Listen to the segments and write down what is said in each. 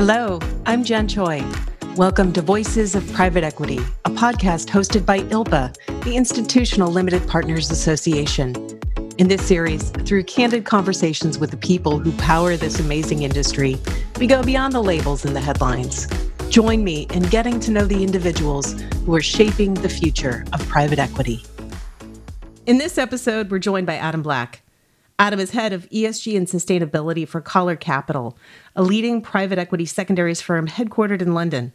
Hello, I'm Jen Choi. Welcome to Voices of Private Equity, a podcast hosted by ILPA, the Institutional Limited Partners Association. In this series, through candid conversations with the people who power this amazing industry, we go beyond the labels and the headlines. Join me in getting to know the individuals who are shaping the future of private equity. In this episode, we're joined by Adam Black. Adam is head of ESG and sustainability for Coller Capital, a leading private equity secondaries firm headquartered in London.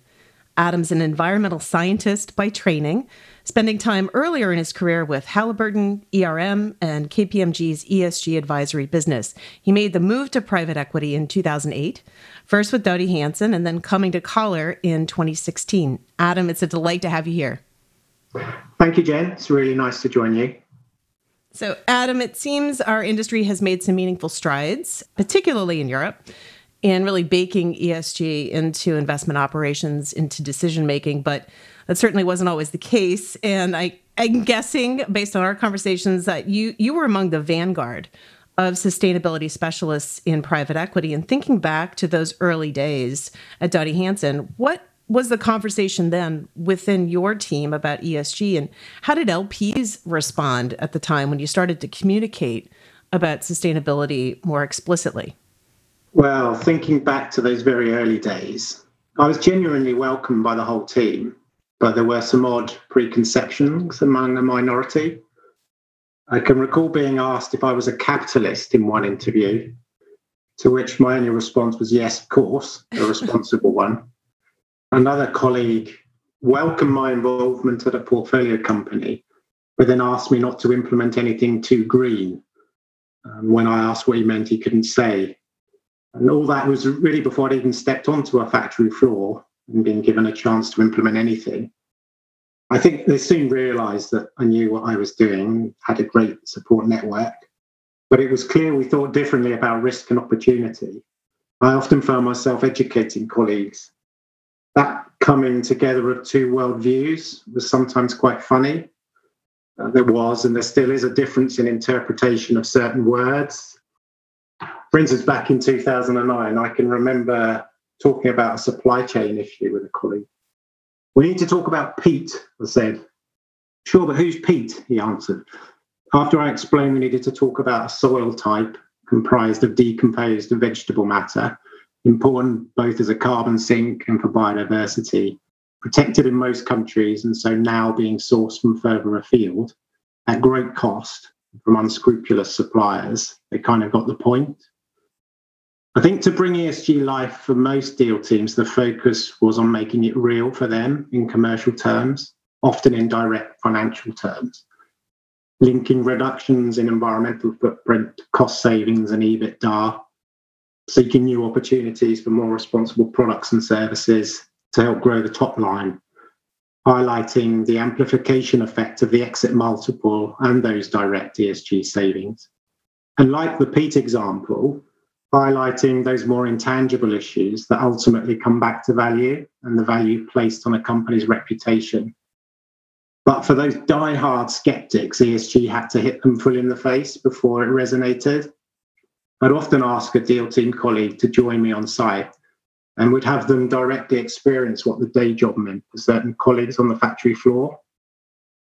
Adam's an environmental scientist by training, spending time earlier in his career with Halliburton, ERM, and KPMG's ESG advisory business. He made the move to private equity in 2008, first with Doughty Hanson and then coming to Collar in 2016. Adam, it's a delight to have you here. Thank you, Jen. It's really nice to join you. So, Adam, it seems our industry has made some meaningful strides, particularly in Europe and really baking ESG into investment operations, into decision making. But that certainly wasn't always the case. And I, I'm guessing, based on our conversations, that you you were among the vanguard of sustainability specialists in private equity. And thinking back to those early days at Doughty Hanson, what was the conversation then within your team about ESG, and how did LPs respond at the time when you started to communicate about sustainability more explicitly? Well, thinking back to those very early days, I was genuinely welcomed by the whole team, but there were some odd preconceptions among the minority. I can recall being asked if I was a capitalist in one interview, to which my only response was yes, of course, a responsible one. Another colleague welcomed my involvement at a portfolio company, but then asked me not to implement anything too green. Um, when I asked what he meant, he couldn't say. And all that was really before I'd even stepped onto a factory floor and been given a chance to implement anything. I think they soon realized that I knew what I was doing, had a great support network, but it was clear we thought differently about risk and opportunity. I often found myself educating colleagues. That coming together of two worldviews was sometimes quite funny. Uh, there was, and there still is, a difference in interpretation of certain words for instance, back in 2009, I can remember talking about a supply chain issue with a colleague. We need to talk about peat, I said. Sure, but who's peat? He answered. After I explained we needed to talk about a soil type comprised of decomposed vegetable matter, important both as a carbon sink and for biodiversity, protected in most countries, and so now being sourced from further afield at great cost from unscrupulous suppliers, they kind of got the point. I think to bring ESG life for most deal teams, the focus was on making it real for them in commercial terms, often in direct financial terms, linking reductions in environmental footprint, cost savings, and EBITDA, seeking new opportunities for more responsible products and services to help grow the top line, highlighting the amplification effect of the exit multiple and those direct ESG savings. And like the peat example, highlighting those more intangible issues that ultimately come back to value and the value placed on a company's reputation. But for those die-hard skeptics, ESG had to hit them full in the face before it resonated. I'd often ask a deal team colleague to join me on site and would have them directly experience what the day job meant for certain colleagues on the factory floor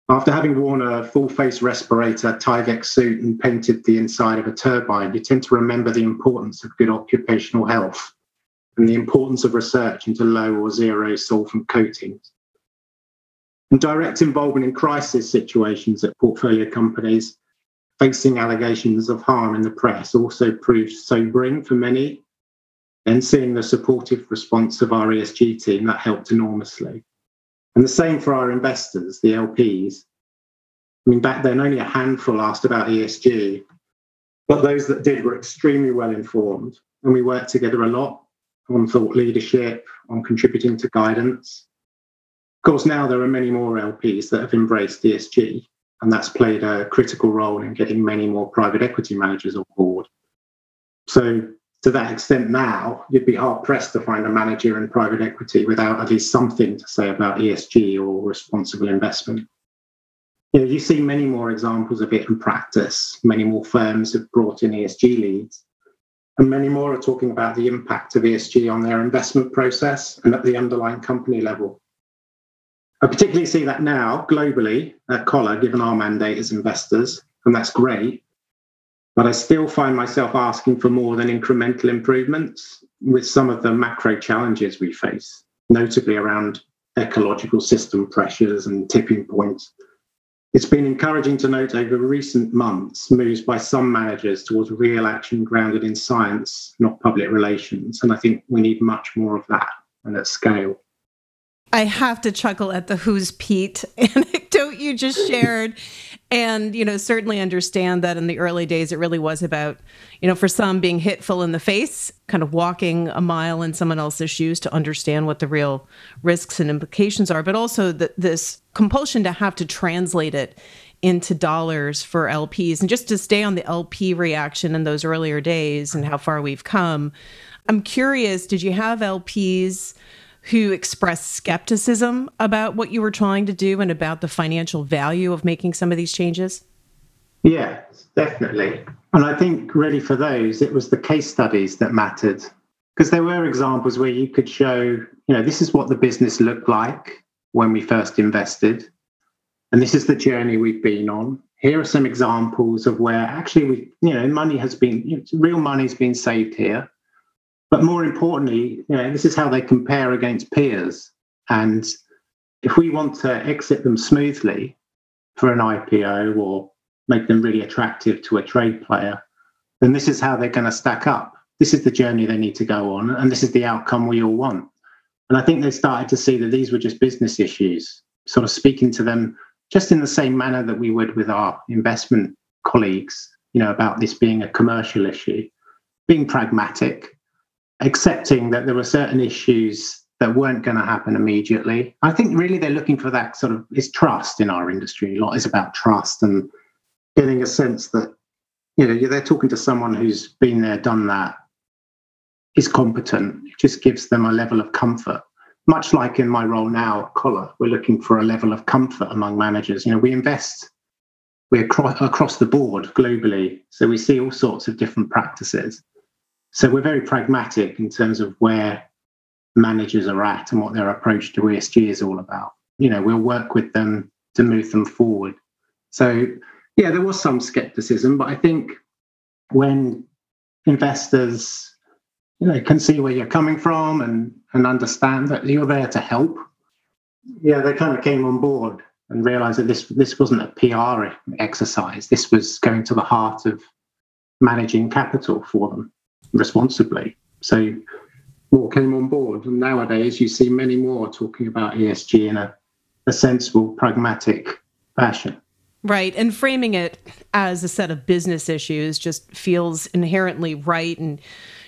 after having worn a full face respirator, Tyvek suit, and painted the inside of a turbine, you tend to remember the importance of good occupational health and the importance of research into low or zero solvent coatings. And direct involvement in crisis situations at portfolio companies facing allegations of harm in the press also proved sobering for many. Then seeing the supportive response of our ESG team, that helped enormously. And the same for our investors, the LPs. I mean, back then, only a handful asked about ESG, but those that did were extremely well informed. And we worked together a lot on thought leadership, on contributing to guidance. Of course, now there are many more LPs that have embraced ESG, and that's played a critical role in getting many more private equity managers on board. So to that extent now, you'd be hard pressed to find a manager in private equity without at least something to say about ESG or responsible investment. You, know, you see many more examples of it in practice. Many more firms have brought in ESG leads. And many more are talking about the impact of ESG on their investment process and at the underlying company level. I particularly see that now globally at Coller, given our mandate as investors, and that's great. But I still find myself asking for more than incremental improvements with some of the macro challenges we face, notably around ecological system pressures and tipping points. It's been encouraging to note over recent months moves by some managers towards real action grounded in science, not public relations. And I think we need much more of that and at scale. I have to chuckle at the Who's Pete anecdote you just shared. And, you know, certainly understand that in the early days, it really was about, you know, for some being hit full in the face, kind of walking a mile in someone else's shoes to understand what the real risks and implications are, but also that this compulsion to have to translate it into dollars for LPs. And just to stay on the LP reaction in those earlier days and how far we've come, I'm curious, did you have LPs? Who expressed skepticism about what you were trying to do and about the financial value of making some of these changes? Yeah, definitely. And I think really for those, it was the case studies that mattered because there were examples where you could show, you know, this is what the business looked like when we first invested. And this is the journey we've been on. Here are some examples of where actually we, you know, money has been, real money's been saved here. But more importantly, you know, this is how they compare against peers. And if we want to exit them smoothly for an IPO or make them really attractive to a trade player, then this is how they're going to stack up. This is the journey they need to go on, and this is the outcome we all want. And I think they started to see that these were just business issues, sort of speaking to them just in the same manner that we would with our investment colleagues, you know, about this being a commercial issue, being pragmatic, accepting that there were certain issues that weren't going to happen immediately. I think really they're looking for that sort of is trust in our industry. A lot is about trust and getting a sense that you know they're talking to someone who's been there, done that, is competent. It just gives them a level of comfort. Much like in my role now at Coller, we're looking for a level of comfort among managers. You know, we invest we're across the board globally, so we see all sorts of different practices. So we're very pragmatic in terms of where managers are at and what their approach to ESG is all about. You know, we'll work with them to move them forward. So, yeah, there was some skepticism, but I think when investors you know can see where you're coming from and and understand that you're there to help yeah they kind of came on board and realized that this this wasn't a pr exercise this was going to the heart of managing capital for them responsibly. So more came on board. And nowadays, you see many more talking about ESG in a, a sensible, pragmatic fashion. Right. And framing it as a set of business issues just feels inherently right. And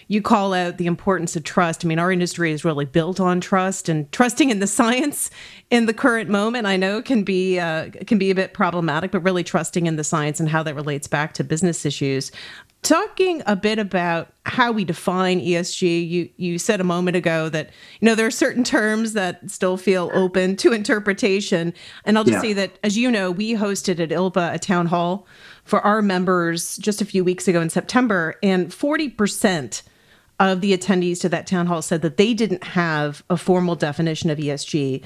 you call out the importance of trust. I mean, our industry is really built on trust, and trusting in the science in the current moment, I know can be uh, can be a bit problematic. But really trusting in the science and how that relates back to business issues. Talking a bit about how we define ESG, you you said a moment ago that you know there are certain terms that still feel open to interpretation, and I'll just yeah. say that as you know, we hosted at ILPA a town hall for our members just a few weeks ago in September, and forty percent of the attendees to that town hall said that they didn't have a formal definition of ESG.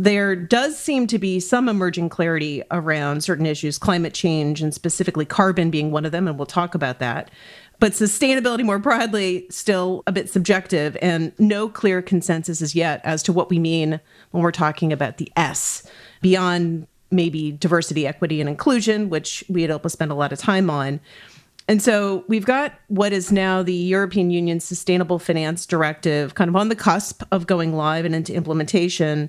There does seem to be some emerging clarity around certain issues, climate change and specifically carbon being one of them, and we'll talk about that. But sustainability more broadly, still a bit subjective, and no clear consensus as yet as to what we mean when we're talking about the S beyond maybe diversity, equity, and inclusion, which we at ILPA spend a lot of time on. And so we've got what is now the European Union Sustainable Finance Directive kind of on the cusp of going live and into implementation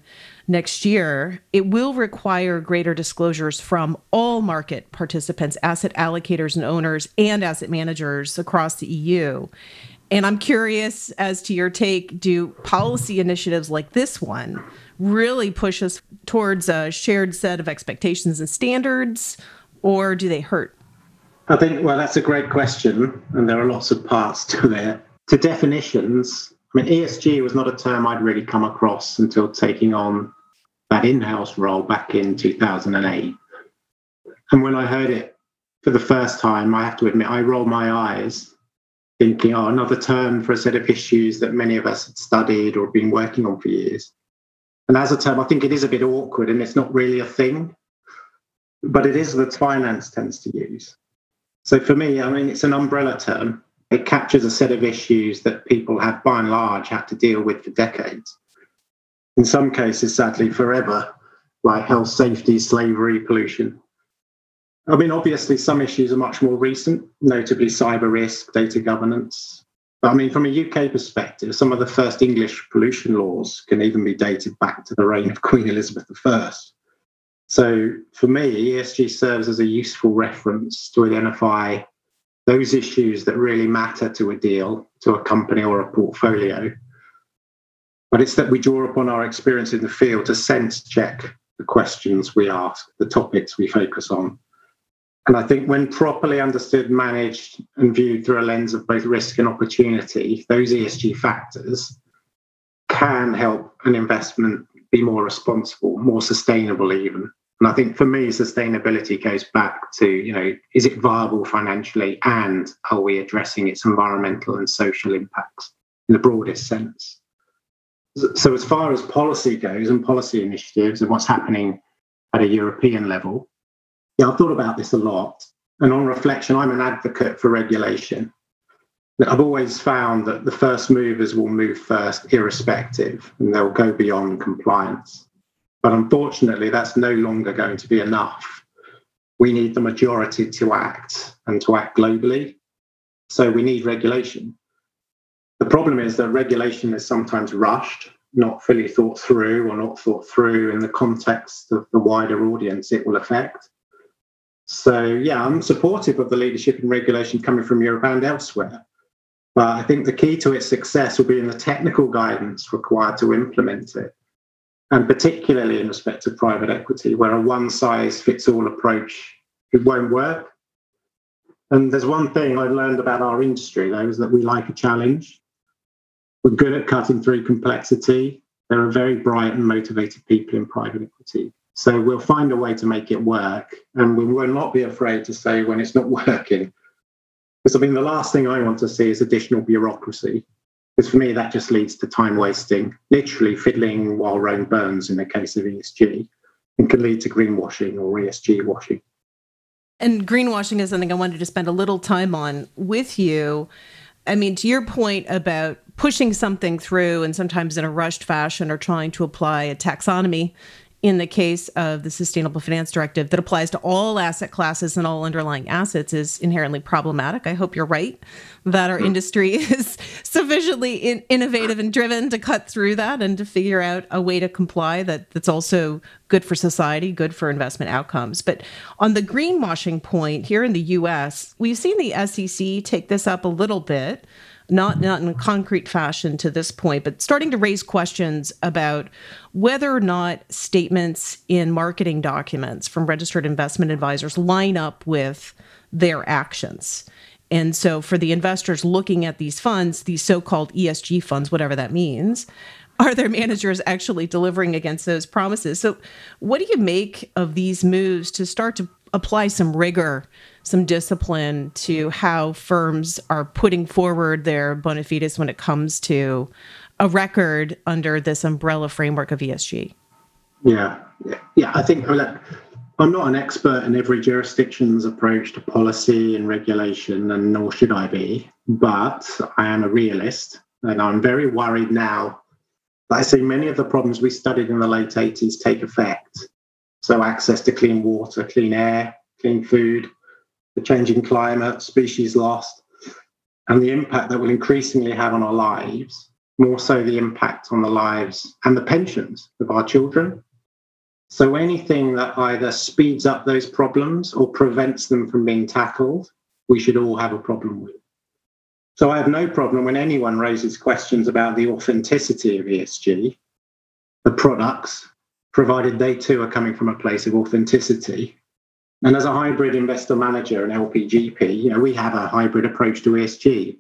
next year. It will require greater disclosures from all market participants, asset allocators and owners, and asset managers across the EU. And I'm curious as to your take do policy initiatives like this one really push us towards a shared set of expectations and standards, or do they hurt? I think, well, that's a great question. And there are lots of parts to there. To definitions, I mean, ESG was not a term I'd really come across until taking on that in house role back in 2008. And when I heard it for the first time, I have to admit, I rolled my eyes thinking, oh, another term for a set of issues that many of us had studied or been working on for years. And as a term, I think it is a bit awkward and it's not really a thing, but it is that finance tends to use. So for me, I mean, it's an umbrella term. It captures a set of issues that people have, by and large, had to deal with for decades. In some cases, sadly, forever, like health, safety, slavery, pollution. I mean, obviously, some issues are much more recent, notably cyber risk, data governance. But I mean, from a UK perspective, some of the first English pollution laws can even be dated back to the reign of Queen Elizabeth I. So for me, ESG serves as a useful reference to identify those issues that really matter to a deal, to a company or a portfolio. But it's that we draw upon our experience in the field to sense check the questions we ask, the topics we focus on. And I think when properly understood, managed, and viewed through a lens of both risk and opportunity, those ESG factors can help an investment be more responsible, more sustainable, even. And I think for me, sustainability goes back to, you know, is it viable financially and are we addressing its environmental and social impacts in the broadest sense? So, as far as policy goes and policy initiatives and what's happening at a European level, yeah, I've thought about this a lot. And on reflection, I'm an advocate for regulation. I've always found that the first movers will move first, irrespective, and they'll go beyond compliance. But unfortunately, that's no longer going to be enough. We need the majority to act and to act globally. So we need regulation. The problem is that regulation is sometimes rushed, not fully thought through, or not thought through in the context of the wider audience it will affect. So, yeah, I'm supportive of the leadership and regulation coming from Europe and elsewhere. But I think the key to its success will be in the technical guidance required to implement it. And particularly in respect to private equity, where a one size fits all approach it won't work. And there's one thing I've learned about our industry, though, is that we like a challenge. We're good at cutting through complexity. There are very bright and motivated people in private equity. So we'll find a way to make it work. And we will not be afraid to say when it's not working. Because I mean, the last thing I want to see is additional bureaucracy. Because for me, that just leads to time wasting, literally fiddling while Rome burns in the case of ESG, and can lead to greenwashing or ESG washing. And greenwashing is something I wanted to spend a little time on with you. I mean, to your point about pushing something through and sometimes in a rushed fashion or trying to apply a taxonomy in the case of the Sustainable Finance Directive that applies to all asset classes and all underlying assets is inherently problematic. I hope you're right that our hmm. industry is sufficiently in- innovative and driven to cut through that and to figure out a way to comply that, that's also good for society, good for investment outcomes. But on the greenwashing point here in the US, we've seen the SEC take this up a little bit not not in a concrete fashion to this point, but starting to raise questions about whether or not statements in marketing documents from registered investment advisors line up with their actions. And so for the investors looking at these funds, these so-called ESG funds, whatever that means, are their managers actually delivering against those promises? So what do you make of these moves to start to apply some rigor some discipline to mm-hmm. how firms are putting forward their bona fides when it comes to a record under this umbrella framework of ESG? Yeah, yeah. I think I'm not an expert in every jurisdiction's approach to policy and regulation, and nor should I be. But I am a realist, and I'm very worried now that I see many of the problems we studied in the late 80s take effect. So, access to clean water, clean air, clean food, the changing climate, species lost, and the impact that will increasingly have on our lives, more so the impact on the lives and the pensions of our children. So anything that either speeds up those problems or prevents them from being tackled, we should all have a problem with. So I have no problem when anyone raises questions about the authenticity of ESG, the products, provided they too are coming from a place of authenticity and as a hybrid investor manager and LPGP, you know, we have a hybrid approach to ESG.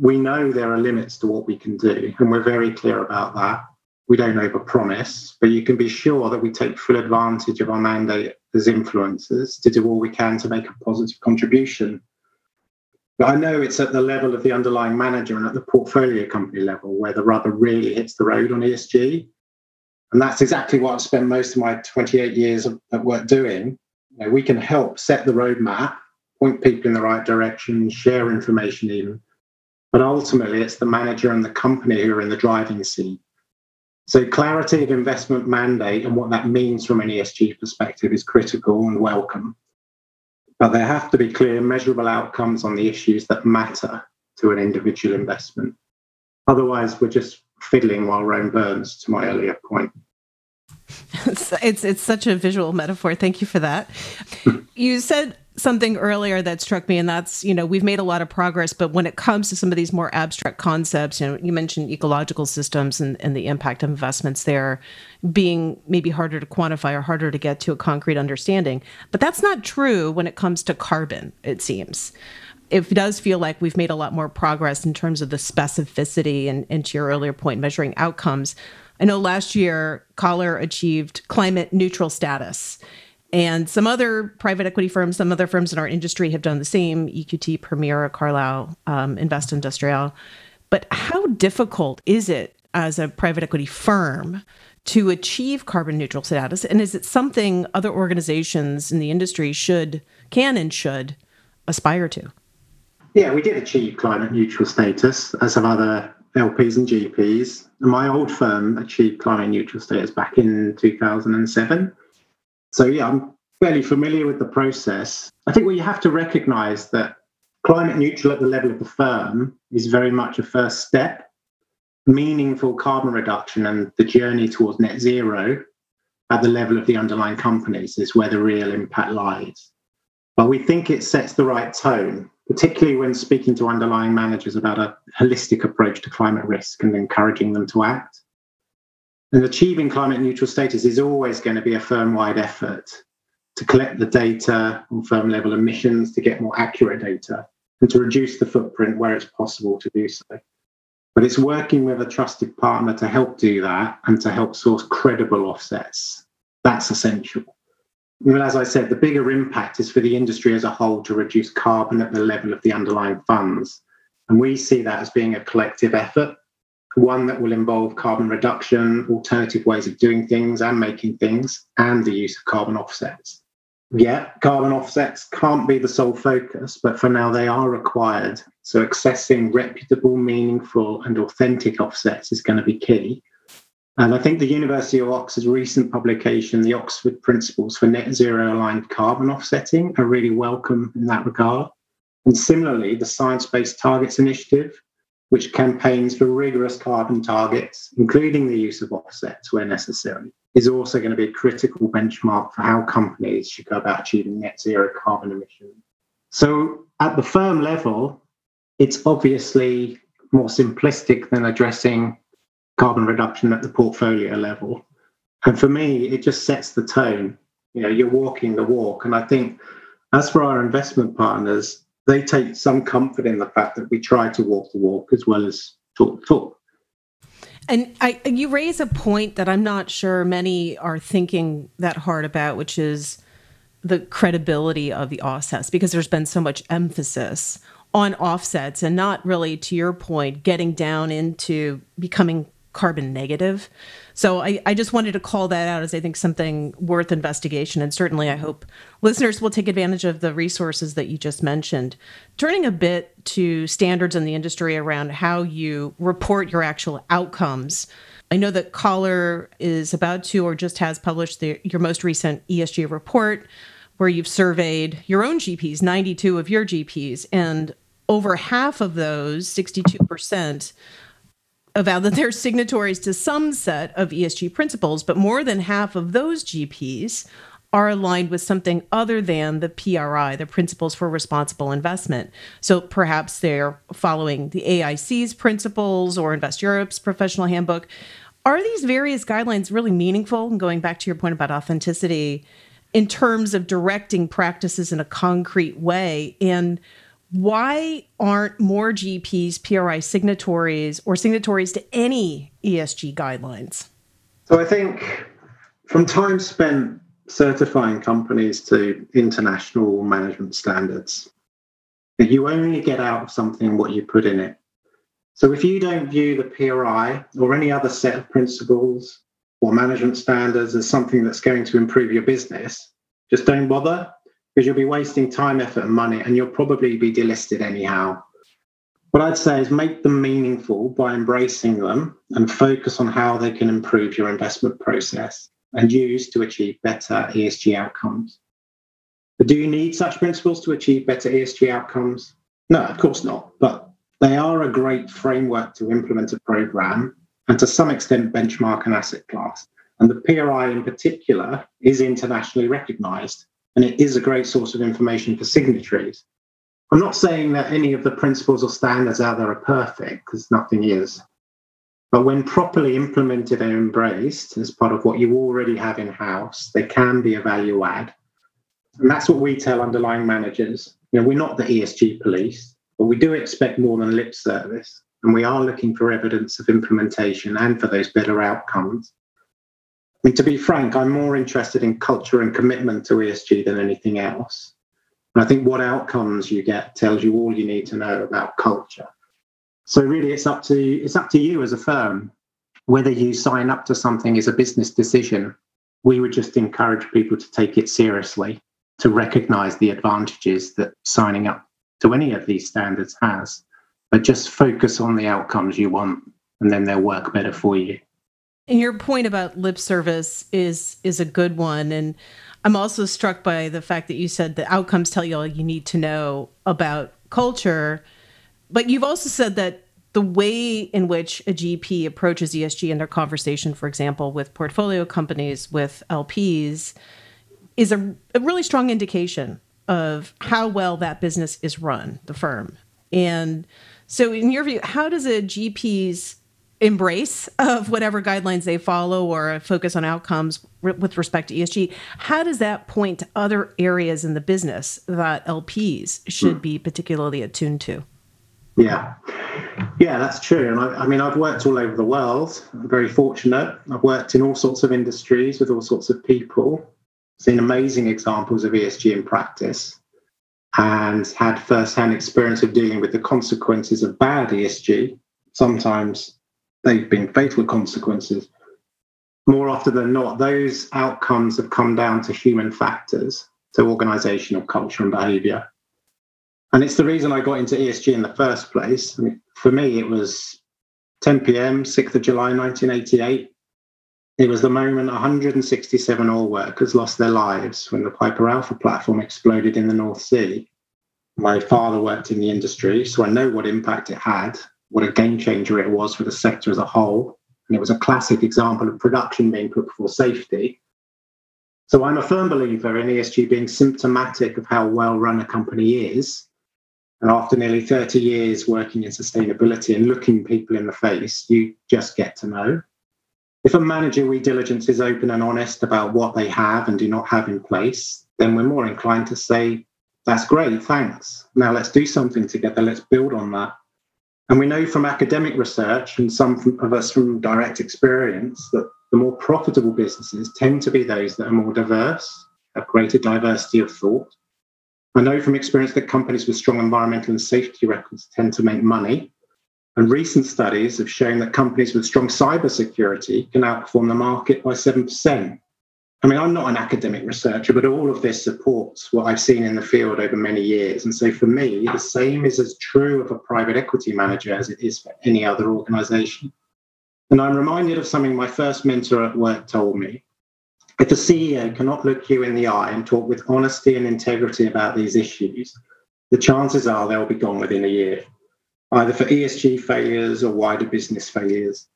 We know there are limits to what we can do, and we're very clear about that. We don't overpromise, but you can be sure that we take full advantage of our mandate as influencers to do all we can to make a positive contribution. But I know it's at the level of the underlying manager and at the portfolio company level where the rubber really hits the road on ESG. And that's exactly what I've spent most of my 28 years of, at work doing. You know, we can help set the roadmap, point people in the right direction, share information even. But ultimately, it's the manager and the company who are in the driving seat. So, clarity of investment mandate and what that means from an ESG perspective is critical and welcome. But there have to be clear, measurable outcomes on the issues that matter to an individual investment. Otherwise, we're just fiddling while Rome burns, to my earlier point. It's, it's, it's such a visual metaphor. Thank you for that. you said something earlier that struck me, and that's you know we've made a lot of progress, but when it comes to some of these more abstract concepts, you know, you mentioned ecological systems and, and the impact of investments there being maybe harder to quantify or harder to get to a concrete understanding. But that's not true when it comes to carbon. It seems it does feel like we've made a lot more progress in terms of the specificity and, and to your earlier point, measuring outcomes. I know last year, Coller achieved climate neutral status. And some other private equity firms, some other firms in our industry have done the same EQT, Premier, Carlyle, um, Invest Industrial. But how difficult is it as a private equity firm to achieve carbon neutral status? And is it something other organizations in the industry should, can, and should aspire to? Yeah, we did achieve climate neutral status, as have other LPs and GPs. My old firm achieved climate neutral status back in 2007. So, yeah, I'm fairly familiar with the process. I think what you have to recognize that climate neutral at the level of the firm is very much a first step. Meaningful carbon reduction and the journey towards net zero at the level of the underlying companies is where the real impact lies. But we think it sets the right tone particularly when speaking to underlying managers about a holistic approach to climate risk and encouraging them to act. And achieving climate neutral status is always going to be a firm wide effort to collect the data on firm level emissions, to get more accurate data, and to reduce the footprint where it's possible to do so. But it's working with a trusted partner to help do that and to help source credible offsets. That's essential. Well, as I said, the bigger impact is for the industry as a whole to reduce carbon at the level of the underlying funds. And we see that as being a collective effort, one that will involve carbon reduction, alternative ways of doing things and making things, and the use of carbon offsets. Yeah, carbon offsets can't be the sole focus, but for now they are required. So accessing reputable, meaningful, and authentic offsets is going to be key. And I think the University of Oxford's recent publication, The Oxford Principles for Net Zero Aligned Carbon Offsetting, are really welcome in that regard. And similarly, the Science Based Targets Initiative, which campaigns for rigorous carbon targets, including the use of offsets where necessary, is also going to be a critical benchmark for how companies should go about achieving net zero carbon emissions. So, at the firm level, it's obviously more simplistic than addressing carbon reduction at the portfolio level. And for me, it just sets the tone. You know, you're walking the walk. And I think as for our investment partners, they take some comfort in the fact that we try to walk the walk as well as talk the talk. And I, you raise a point that I'm not sure many are thinking that hard about, which is the credibility of the offsets, because there's been so much emphasis on offsets and not really, to your point, getting down into becoming carbon negative. So I, I just wanted to call that out as I think something worth investigation. And certainly I hope listeners will take advantage of the resources that you just mentioned. Turning a bit to standards in the industry around how you report your actual outcomes. I know that Coller is about to or just has published the, your most recent ESG report where you've surveyed your own GPs, 92 of your GPs, and over half of those, 62%, avowed that they're signatories to some set of ESG principles, but more than half of those GPs are aligned with something other than the PRI, the Principles for Responsible Investment. So perhaps they're following the AIC's principles or Invest Europe's professional handbook. Are these various guidelines really meaningful? And going back to your point about authenticity, in terms of directing practices in a concrete way and why aren't more GPs PRI signatories or signatories to any ESG guidelines? So I think from time spent certifying companies to international management standards, you only get out of something what you put in it. So if you don't view the PRI or any other set of principles or management standards as something that's going to improve your business, just don't bother because you'll be wasting time, effort, and money, and you'll probably be delisted anyhow. What I'd say is make them meaningful by embracing them and focus on how they can improve your investment process and use to achieve better ESG outcomes. But do you need such principles to achieve better ESG outcomes? No, of course not. But they are a great framework to implement a program and to some extent benchmark an asset class. And the PRI in particular is internationally recognized and it is a great source of information for signatories. I'm not saying that any of the principles or standards out there are perfect, because nothing is. But when properly implemented and embraced as part of what you already have in house, they can be a value add. And that's what we tell underlying managers. You know, we're not the ESG police, but we do expect more than lip service. And we are looking for evidence of implementation and for those better outcomes. I mean, to be frank, I'm more interested in culture and commitment to ESG than anything else. And I think what outcomes you get tells you all you need to know about culture. So really, it's up to it's up to you as a firm whether you sign up to something is a business decision. We would just encourage people to take it seriously, to recognise the advantages that signing up to any of these standards has, but just focus on the outcomes you want, and then they'll work better for you. And your point about lip service is is a good one and I'm also struck by the fact that you said the outcomes tell you all you need to know about culture, but you've also said that the way in which a GP approaches ESG in their conversation, for example, with portfolio companies, with LPs, is a, a really strong indication of how well that business is run, the firm. And so, in your view, how does a GP's embrace of whatever guidelines they follow or focus on outcomes with respect to ESG, how does that point to other areas in the business that LPs should hmm. be particularly attuned to? Yeah, yeah, that's true. And I, I, mean, I've worked all over the world. I'm very fortunate. I've worked in all sorts of industries with all sorts of people, seen amazing examples of ESG in practice, and had first-hand experience of dealing with the consequences of bad ESG. Sometimes they've been fatal consequences. More often than not, those outcomes have come down to human factors, to organizational culture and behavior. And it's the reason I got into ESG in the first place. I mean, for me, it was 10 p.m., 6th of July, 1988. It was the moment 167 oil workers lost their lives when the Piper Alpha platform exploded in the North Sea. My father worked in the industry, so I know what impact it had what a game changer it was for the sector as a whole. And it was a classic example of production being put before safety. So I'm a firm believer in ESG being symptomatic of how well run a company is. And after nearly 30 years working in sustainability and looking people in the face, you just get to know. If a manager we diligence is open and honest about what they have and do not have in place, then we're more inclined to say, that's great, thanks. Now let's do something together, let's build on that. And we know from academic research and some of us from direct experience that the more profitable businesses tend to be those that are more diverse, have greater diversity of thought. I know from experience that companies with strong environmental and safety records tend to make money. And recent studies have shown that companies with strong cybersecurity can outperform the market by 7%. I mean, I'm not an academic researcher, but all of this supports what I've seen in the field over many years. And so for me, the same is as true of a private equity manager as it is for any other organization. And I'm reminded of something my first mentor at work told me. If the CEO cannot look you in the eye and talk with honesty and integrity about these issues, the chances are they'll be gone within a year, either for ESG failures or wider business failures.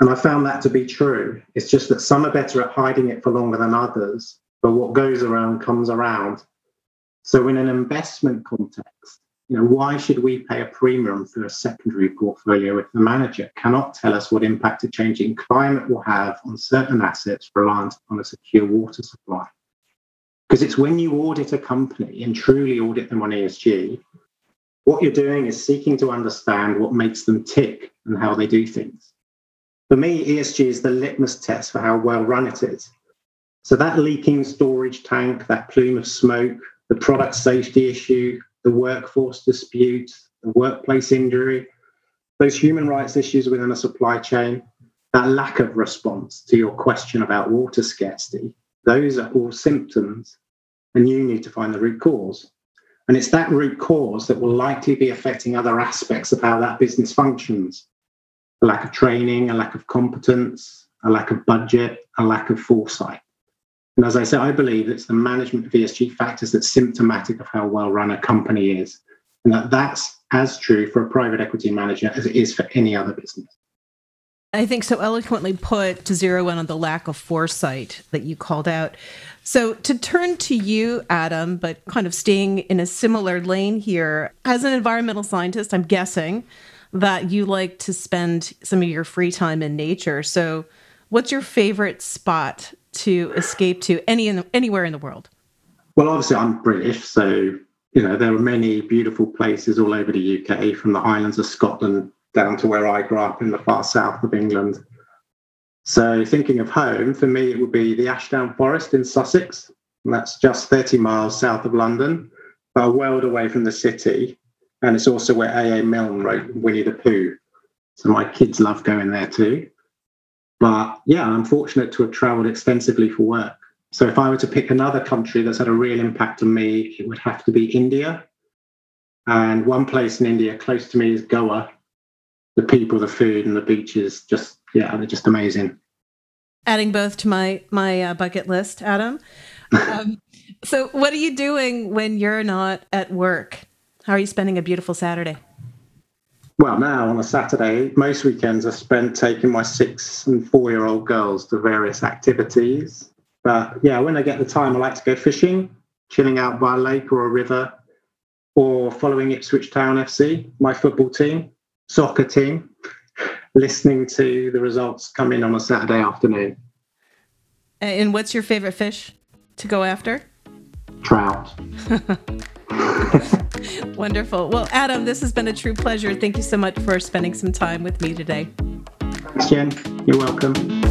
And I found that to be true. It's just that some are better at hiding it for longer than others, but what goes around comes around. So, in an investment context, you know, why should we pay a premium for a secondary portfolio if the manager cannot tell us what impact a changing climate will have on certain assets reliant on a secure water supply? Because it's when you audit a company and truly audit them on ESG, what you're doing is seeking to understand what makes them tick and how they do things. For me, ESG is the litmus test for how well run it is. So that leaking storage tank, that plume of smoke, the product safety issue, the workforce dispute, the workplace injury, those human rights issues within a supply chain, that lack of response to your question about water scarcity, those are all symptoms, and you need to find the root cause. And it's that root cause that will likely be affecting other aspects of how that business functions a lack of training, a lack of competence, a lack of budget, a lack of foresight. And as I said, I believe it's the management of ESG factors that's symptomatic of how well run a company is. And that that's as true for a private equity manager as it is for any other business. I think so eloquently put to zero in on the lack of foresight that you called out. So, to turn to you, Adam, but kind of staying in a similar lane here, as an environmental scientist, I'm guessing that you like to spend some of your free time in nature. So, what's your favorite spot to escape to any in, anywhere in the world? Well, obviously, I'm British, so you know there are many beautiful places all over the UK, from the Highlands of Scotland down to where I grew up in the far south of England. So, thinking of home, for me, it would be the Ashdown Forest in Sussex. And that's just 30 miles south of London, but a world away from the city. And it's also where A.A. Milne wrote Winnie the Pooh. So, my kids love going there too. But yeah, I'm fortunate to have traveled extensively for work. So, if I were to pick another country that's had a real impact on me, it would have to be India. And one place in India close to me is Goa, the people, the food, and the beaches just yeah, they're just amazing. Adding both to my my uh, bucket list, Adam. Um, so, what are you doing when you're not at work? How are you spending a beautiful Saturday? Well, now on a Saturday, most weekends are spent taking my six and four year old girls to various activities. But yeah, when I get the time, I like to go fishing, chilling out by a lake or a river, or following Ipswich Town FC, my football team soccer team, listening to the results come in on a Saturday afternoon. And what's your favorite fish to go after? Trout. Wonderful. Well, Adam, this has been a true pleasure. Thank you so much for spending some time with me today. Thanks, Jen. You're welcome.